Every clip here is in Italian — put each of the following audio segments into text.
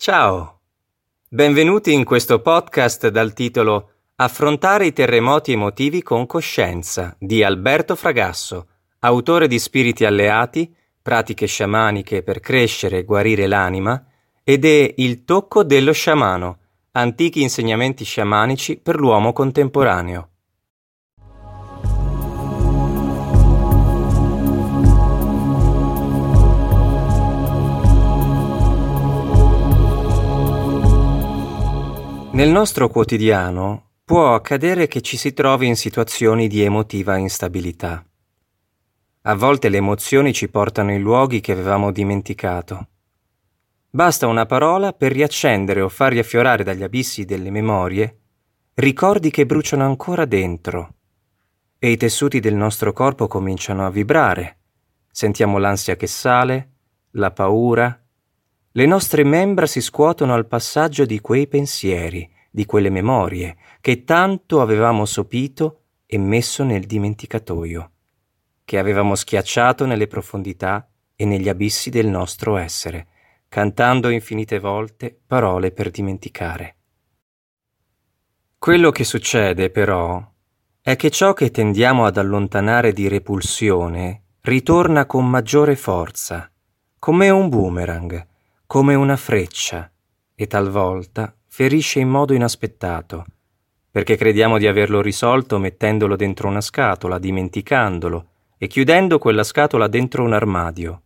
Ciao! Benvenuti in questo podcast dal titolo Affrontare i terremoti emotivi con coscienza di Alberto Fragasso, autore di Spiriti alleati, pratiche sciamaniche per crescere e guarire l'anima, ed è Il tocco dello sciamano, antichi insegnamenti sciamanici per l'uomo contemporaneo. Nel nostro quotidiano può accadere che ci si trovi in situazioni di emotiva instabilità. A volte le emozioni ci portano in luoghi che avevamo dimenticato. Basta una parola per riaccendere o far riaffiorare dagli abissi delle memorie ricordi che bruciano ancora dentro e i tessuti del nostro corpo cominciano a vibrare. Sentiamo l'ansia che sale, la paura, le nostre membra si scuotono al passaggio di quei pensieri, di quelle memorie, che tanto avevamo sopito e messo nel dimenticatoio, che avevamo schiacciato nelle profondità e negli abissi del nostro essere, cantando infinite volte parole per dimenticare. Quello che succede, però, è che ciò che tendiamo ad allontanare di repulsione ritorna con maggiore forza, come un boomerang, come una freccia e talvolta ferisce in modo inaspettato, perché crediamo di averlo risolto mettendolo dentro una scatola, dimenticandolo e chiudendo quella scatola dentro un armadio.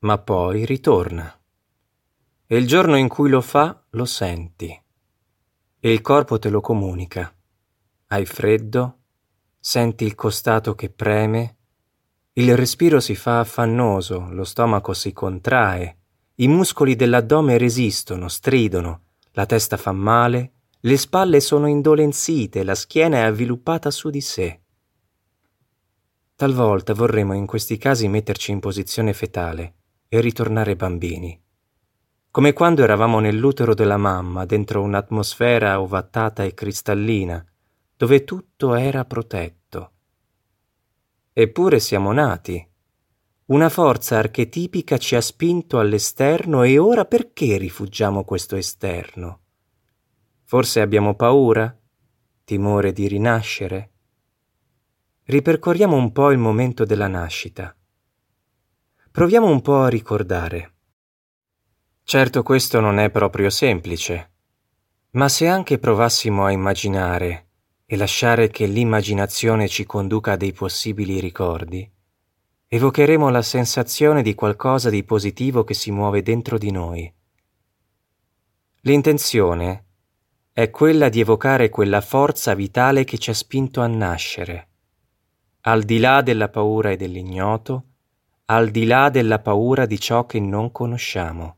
Ma poi ritorna. E il giorno in cui lo fa lo senti. E il corpo te lo comunica. Hai freddo, senti il costato che preme, il respiro si fa affannoso, lo stomaco si contrae, i muscoli dell'addome resistono, stridono, la testa fa male, le spalle sono indolenzite, la schiena è avviluppata su di sé. Talvolta vorremmo in questi casi metterci in posizione fetale e ritornare bambini, come quando eravamo nell'utero della mamma, dentro un'atmosfera ovattata e cristallina, dove tutto era protetto. Eppure siamo nati, una forza archetipica ci ha spinto all'esterno e ora perché rifugiamo questo esterno? Forse abbiamo paura? Timore di rinascere? Ripercorriamo un po' il momento della nascita. Proviamo un po' a ricordare. Certo questo non è proprio semplice, ma se anche provassimo a immaginare e lasciare che l'immaginazione ci conduca a dei possibili ricordi, evocheremo la sensazione di qualcosa di positivo che si muove dentro di noi. L'intenzione è quella di evocare quella forza vitale che ci ha spinto a nascere, al di là della paura e dell'ignoto, al di là della paura di ciò che non conosciamo.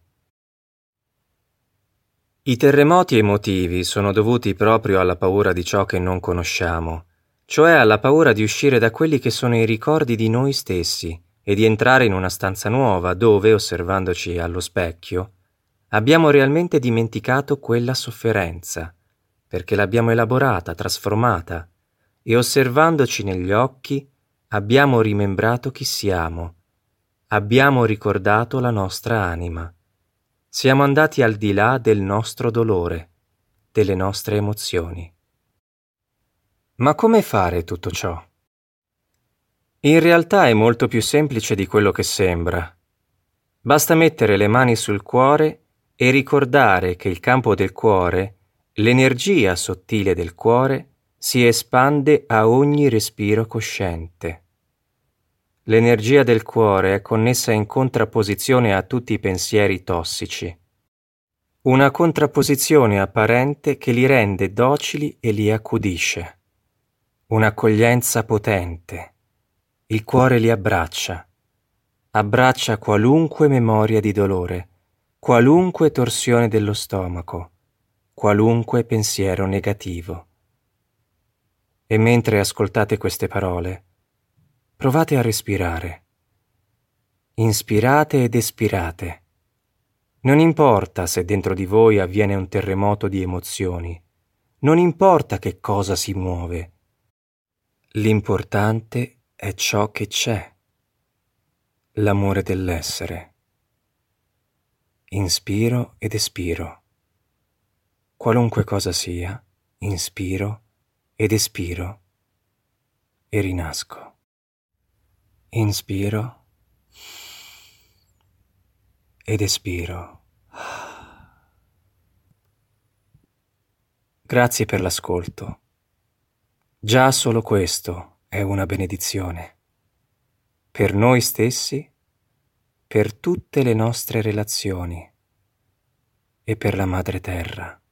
I terremoti emotivi sono dovuti proprio alla paura di ciò che non conosciamo cioè alla paura di uscire da quelli che sono i ricordi di noi stessi e di entrare in una stanza nuova dove, osservandoci allo specchio, abbiamo realmente dimenticato quella sofferenza, perché l'abbiamo elaborata, trasformata, e osservandoci negli occhi abbiamo rimembrato chi siamo, abbiamo ricordato la nostra anima. Siamo andati al di là del nostro dolore, delle nostre emozioni. Ma come fare tutto ciò? In realtà è molto più semplice di quello che sembra. Basta mettere le mani sul cuore e ricordare che il campo del cuore, l'energia sottile del cuore, si espande a ogni respiro cosciente. L'energia del cuore è connessa in contrapposizione a tutti i pensieri tossici. Una contrapposizione apparente che li rende docili e li accudisce un'accoglienza potente. Il cuore li abbraccia, abbraccia qualunque memoria di dolore, qualunque torsione dello stomaco, qualunque pensiero negativo. E mentre ascoltate queste parole, provate a respirare. Inspirate ed espirate. Non importa se dentro di voi avviene un terremoto di emozioni, non importa che cosa si muove, L'importante è ciò che c'è, l'amore dell'essere. inspiro ed espiro. Qualunque cosa sia, inspiro ed espiro e rinasco. Inspiro ed espiro. Grazie per l'ascolto. Già solo questo è una benedizione. Per noi stessi, per tutte le nostre relazioni e per la Madre Terra.